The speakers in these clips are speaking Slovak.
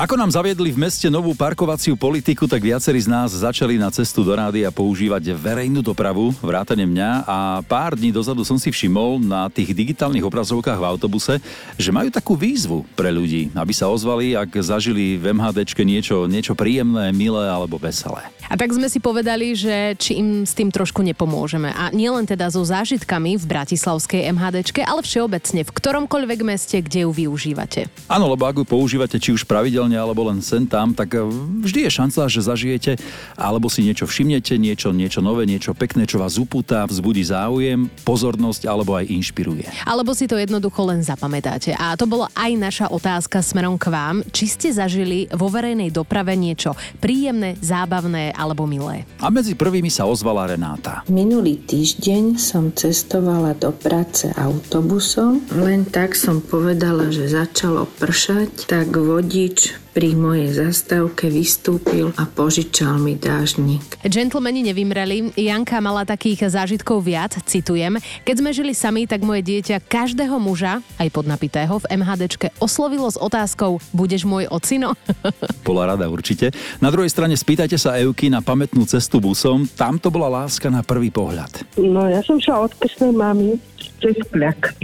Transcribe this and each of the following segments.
Ako nám zaviedli v meste novú parkovaciu politiku, tak viacerí z nás začali na cestu do rádia používať verejnú dopravu, vrátane mňa a pár dní dozadu som si všimol na tých digitálnych obrazovkách v autobuse, že majú takú výzvu pre ľudí, aby sa ozvali, ak zažili v MHDčke niečo, niečo príjemné, milé alebo veselé. A tak sme si povedali, že či im s tým trošku nepomôžeme. A nielen teda so zážitkami v Bratislavskej MHDčke, ale všeobecne v ktoromkoľvek meste, kde ju využívate. Áno, lebo ak ju používate či už pravidelne alebo len sem tam, tak eh, vždy je šanca, že zažijete alebo si niečo všimnete, niečo, niečo nové, niečo pekné, čo vás upúta, vzbudí záujem, pozornosť alebo aj inšpiruje. Alebo si to jednoducho len zapamätáte. A to bola aj naša otázka smerom k vám. Či ste zažili vo verejnej doprave niečo príjemné, zábavné alebo milé. A medzi prvými sa ozvala Renáta. Minulý týždeň som cestovala do práce autobusom. Len tak som povedala, že začalo pršať, tak vodič pri mojej zastávke vystúpil a požičal mi dážnik. Gentlemani nevymreli, Janka mala takých zážitkov viac, citujem. Keď sme žili sami, tak moje dieťa každého muža, aj podnapitého, v MHDčke oslovilo s otázkou Budeš môj ocino? Bola rada určite. Na druhej strane spýtajte sa Euky na pamätnú cestu busom, tam to bola láska na prvý pohľad. No ja som šla od krstnej mamy cez kľak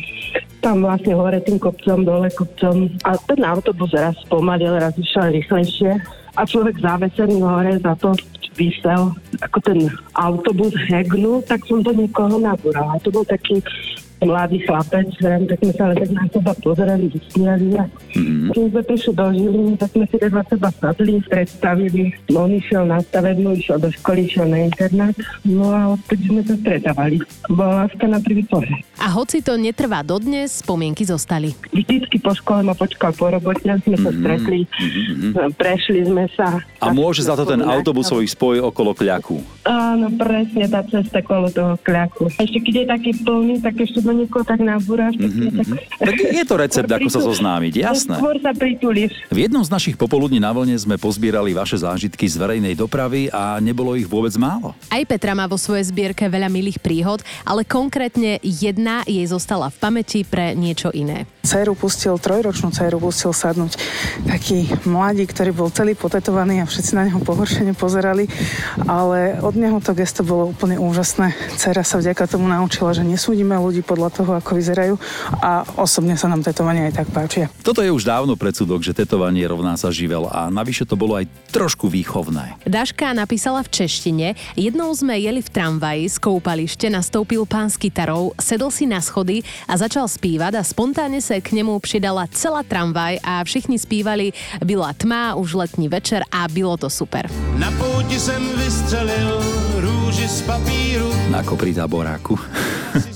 tam vlastne hore tým kopcom, dole kopcom a ten autobus raz spomalil, raz išiel rýchlejšie a človek závesený hore za to vysel, ako ten autobus hegnul, tak som do niekoho nabúrala. To bol taký mladý chlapec, tak sme sa ale tak na seba pozerali, vysmiali a mm. keď sme prišli do Žiliny, tak sme si tak na seba sadli, predstavili. No, on išiel na stavebnú, išiel do školy, išiel na internát, no a odtedy sme sa stretávali. Bola láska na prvý pohľad. A hoci to netrvá dodnes, spomienky zostali. Vždycky po škole ma počkal po robote, sme sa stretli, mm-hmm. prešli sme sa. A môže za to ten autobusový spoj okolo kľaku? Áno, presne, tá cesta okolo toho kľaku. Ešte keď je taký plný, tak ešte do niekoho tak nabúraš. Mm-hmm. Tak, tak je to recept, ako sa zoznámiť, jasné. Skôr sa pritulíš. V jednom z našich popoludní na vlne sme pozbierali vaše zážitky z verejnej dopravy a nebolo ich vôbec málo. Aj Petra má vo svojej zbierke veľa milých príhod, ale konkrétne jedna jej zostala v pamäti pre niečo iné. Ceru pustil, trojročnú ceru pustil sadnúť taký mladík, ktorý bol celý potetovaný a všetci na neho pohoršene pozerali, ale od neho to gesto bolo úplne úžasné. Cera sa vďaka tomu naučila, že nesúdime ľudí podľa toho, ako vyzerajú a osobne sa nám tetovanie aj tak páčia. Toto je už dávno predsudok, že tetovanie rovná sa živel a navyše to bolo aj trošku výchovné. Daška napísala v češtine, jednou sme jeli v tramvaji z koupalište, nastoupil pán s kytarou, sedol si na schody a začal spívať a spontánne sa k nemu pridala celá tramvaj a všichni spívali Byla tma, už letní večer a bylo to super. Na pouti jsem vystřelil rúži z papíru. Na kopri táboráku.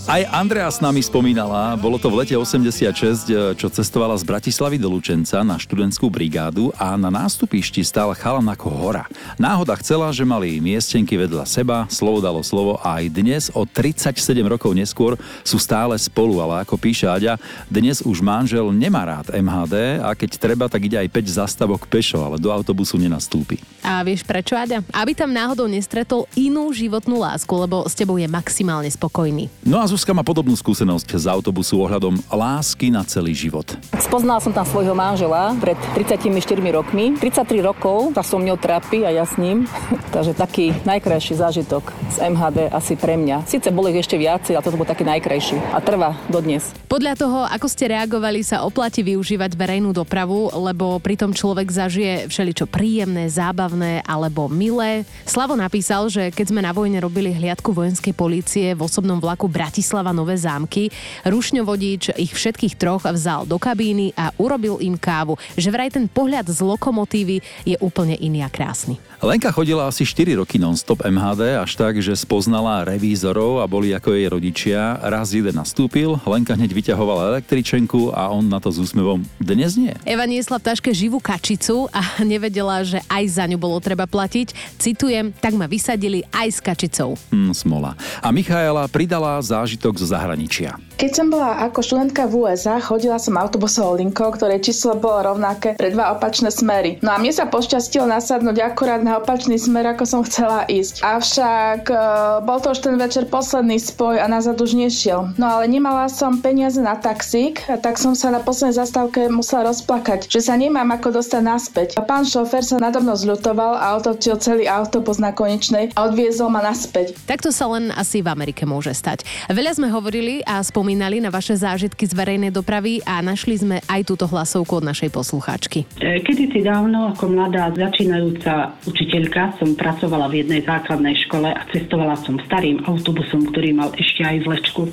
Aj Andrea s nami spomínala, bolo to v lete 86, čo cestovala z Bratislavy do Lučenca na študentskú brigádu a na nástupišti stal chalan ako hora. Náhoda chcela, že mali miestenky vedľa seba, slovo dalo slovo a aj dnes o 37 rokov neskôr sú stále spolu, ale ako píše Aďa, dnes už manžel nemá rád MHD a keď treba, tak ide aj 5 zastavok pešo, ale do autobusu nenastúpi. A vieš prečo, Aďa? Aby tam náhodou nestretol inú životnú lásku, lebo s tebou je maximálne spokojný. No a Zuzka má podobnú skúsenosť z autobusu ohľadom lásky na celý život. Spoznala som tam svojho manžela pred 34 rokmi. 33 rokov sa so mňou trápi a ja s ním. Takže taký najkrajší zážitok z MHD asi pre mňa. Sice bolo ich ešte viacej, ale toto bol taký najkrajší a trvá dodnes. Podľa toho, ako ste reagovali, sa oplatí využívať verejnú dopravu, lebo pritom človek zažije všeličo príjemné, zábavné alebo milé. Slavo napísal, že keď sme na vojne robili hliadku vojenskej polície v osobnom vlaku Bratislava Nové zámky. Rušňovodič ich všetkých troch vzal do kabíny a urobil im kávu, že vraj ten pohľad z lokomotívy je úplne iný a krásny. Lenka chodila asi 4 roky non-stop MHD, až tak, že spoznala revízorov a boli ako jej rodičia. Raz jeden nastúpil, Lenka hneď vyťahovala električenku a on na to s úsmevom dnes nie. Eva niesla v taške živú kačicu a nevedela, že aj za ňu bolo treba platiť. Citujem, tak ma vysadili aj s kačicou. Hmm, smola. A Michaela pridala zážitok zo zahraničia. Keď som bola ako študentka v USA, chodila som autobusovou linkou, ktorej číslo bolo rovnaké pre dva opačné smery. No a mne sa pošťastilo nasadnúť akurát na opačný smer, ako som chcela ísť. Avšak e, bol to už ten večer posledný spoj a nazad už nešiel. No ale nemala som peniaze na taxík, tak som sa na poslednej zastávke musela rozplakať, že sa nemám ako dostať naspäť. A pán šofér sa nado mnou zľutoval a otočil celý autobus na konečnej a odviezol ma naspäť. Takto sa len asi v Amerike môže stať. Veľa sme hovorili a spomínali na vaše zážitky z verejnej dopravy a našli sme aj túto hlasovku od našej poslucháčky. E, Kedy si dávno ako mladá začínajúca učiteľka som pracovala v jednej základnej škole a cestovala som starým autobusom, ktorý mal ešte aj vlečku.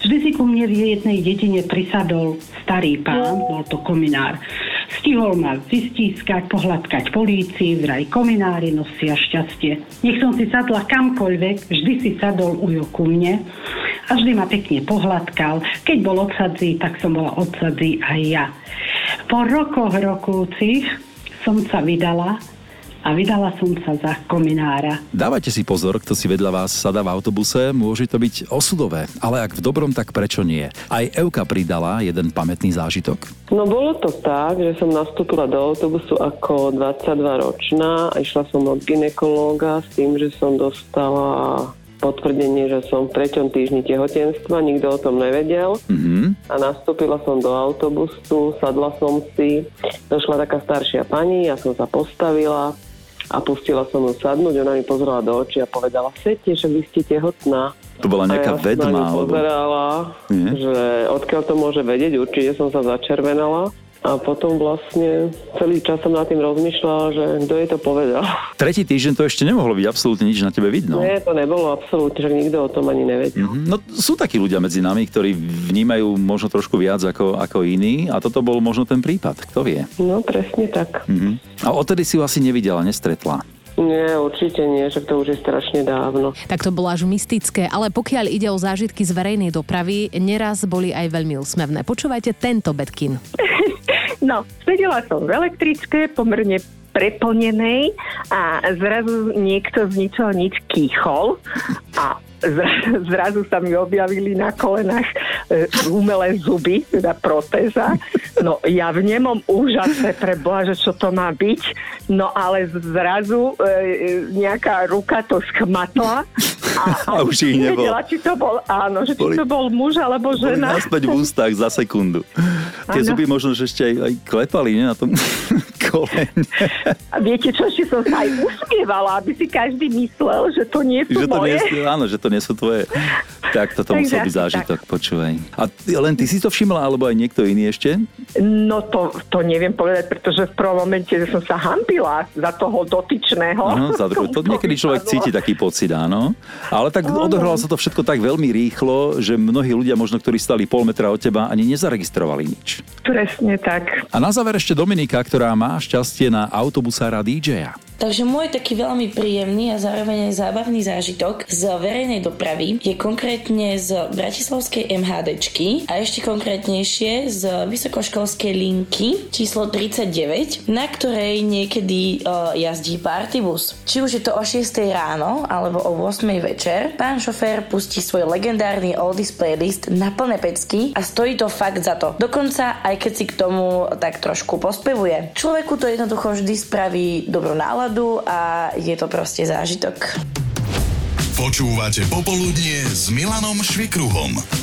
Vždy si ku mne v jednej dedine prisadol starý pán, bol to kominár. Stihol ma vystískať, pohľadkať polícii, vraj kominári nosia šťastie. Nech som si sadla kamkoľvek, vždy si sadol ujo ku mne a vždy ma pekne pohľadkal. Keď bol odsadzí, tak som bola odsadzí aj ja. Po rokoch rokúcich som sa vydala a vydala som sa za kominára. Dávajte si pozor, kto si vedľa vás sadá v autobuse, môže to byť osudové, ale ak v dobrom, tak prečo nie? Aj Euka pridala jeden pamätný zážitok. No bolo to tak, že som nastúpila do autobusu ako 22-ročná a išla som od ginekológa s tým, že som dostala potvrdenie, že som v treťom týždni tehotenstva, nikto o tom nevedel. Mm-hmm. A nastúpila som do autobusu, sadla som si, došla taká staršia pani, ja som sa postavila a pustila som ju sadnúť, ona mi pozrela do očí a povedala, chcete, že vy ste tehotná. To bola a ja nejaká vedma, ňu alebo- pozerala, Nie? že odkiaľ to môže vedieť, určite som sa začervenala. A potom vlastne celý čas som nad tým rozmýšľala, že kto jej to povedal. Tretí týždeň to ešte nemohlo byť absolútne nič na tebe vidno. Nie, to nebolo absolútne, že nikto o tom ani nevedel. Mhm. No sú takí ľudia medzi nami, ktorí vnímajú možno trošku viac ako, ako iní a toto bol možno ten prípad, kto vie. No presne tak. Mhm. A odtedy si ju asi nevidela, nestretla. Nie, určite nie, že to už je strašne dávno. Tak to bolo až mystické, ale pokiaľ ide o zážitky z verejnej dopravy, neraz boli aj veľmi úsmevné. Počúvajte tento Betkin. No, sedela som v električke, pomerne preplnenej a zrazu niekto z ničoho nič kýchol a zra- zrazu sa mi objavili na kolenách e, umelé zuby, teda protéza. No ja v nemom úžase pre Boha, že čo to má byť, no ale zrazu e, nejaká ruka to schmatla a, A už ich nebol. nevedela, či to bol, áno, že či Boli- to bol muž alebo Boli žena. naspäť v ústach za sekundu. Tie Áno. zuby možno, že ešte aj, aj klepali nie, na tom kolene. A viete čo, ešte som sa aj usmievala, aby si každý myslel, že to nie sú že to nie, moje. sú- áno, že to nie sú tvoje. Tak toto Takže musel byť zážitok, počúvaj. A ty- len ty si to všimla, alebo aj niekto iný ešte? No to, to neviem povedať, pretože v prvom momente som sa hambila za toho dotyčného. Áno, za druhú. To niekedy človek cíti taký pocit, áno. Ale tak odohralo sa to všetko tak veľmi rýchlo, že mnohí ľudia, možno ktorí stali pol metra od teba, ani nezaregistrovali nič. Presne tak. A na záver ešte Dominika, ktorá má šťastie na autobusára DJ-a. Takže môj taký veľmi príjemný a zároveň aj zábavný zážitok z verejnej dopravy je konkrétne z Bratislavskej MHDčky a ešte konkrétnejšie z vysokoškolskej linky číslo 39, na ktorej niekedy uh, jazdí partybus. Či už je to o 6 ráno alebo o 8 večer, pán šofér pustí svoj legendárny oldies playlist na plné pecky a stojí to fakt za to. Dokonca aj keď si k tomu tak trošku pospevuje. Človeku to jednoducho vždy spraví dobrú náladu a je to proste zážitok. Počúvate Popoludnie s Milanom Švikruhom.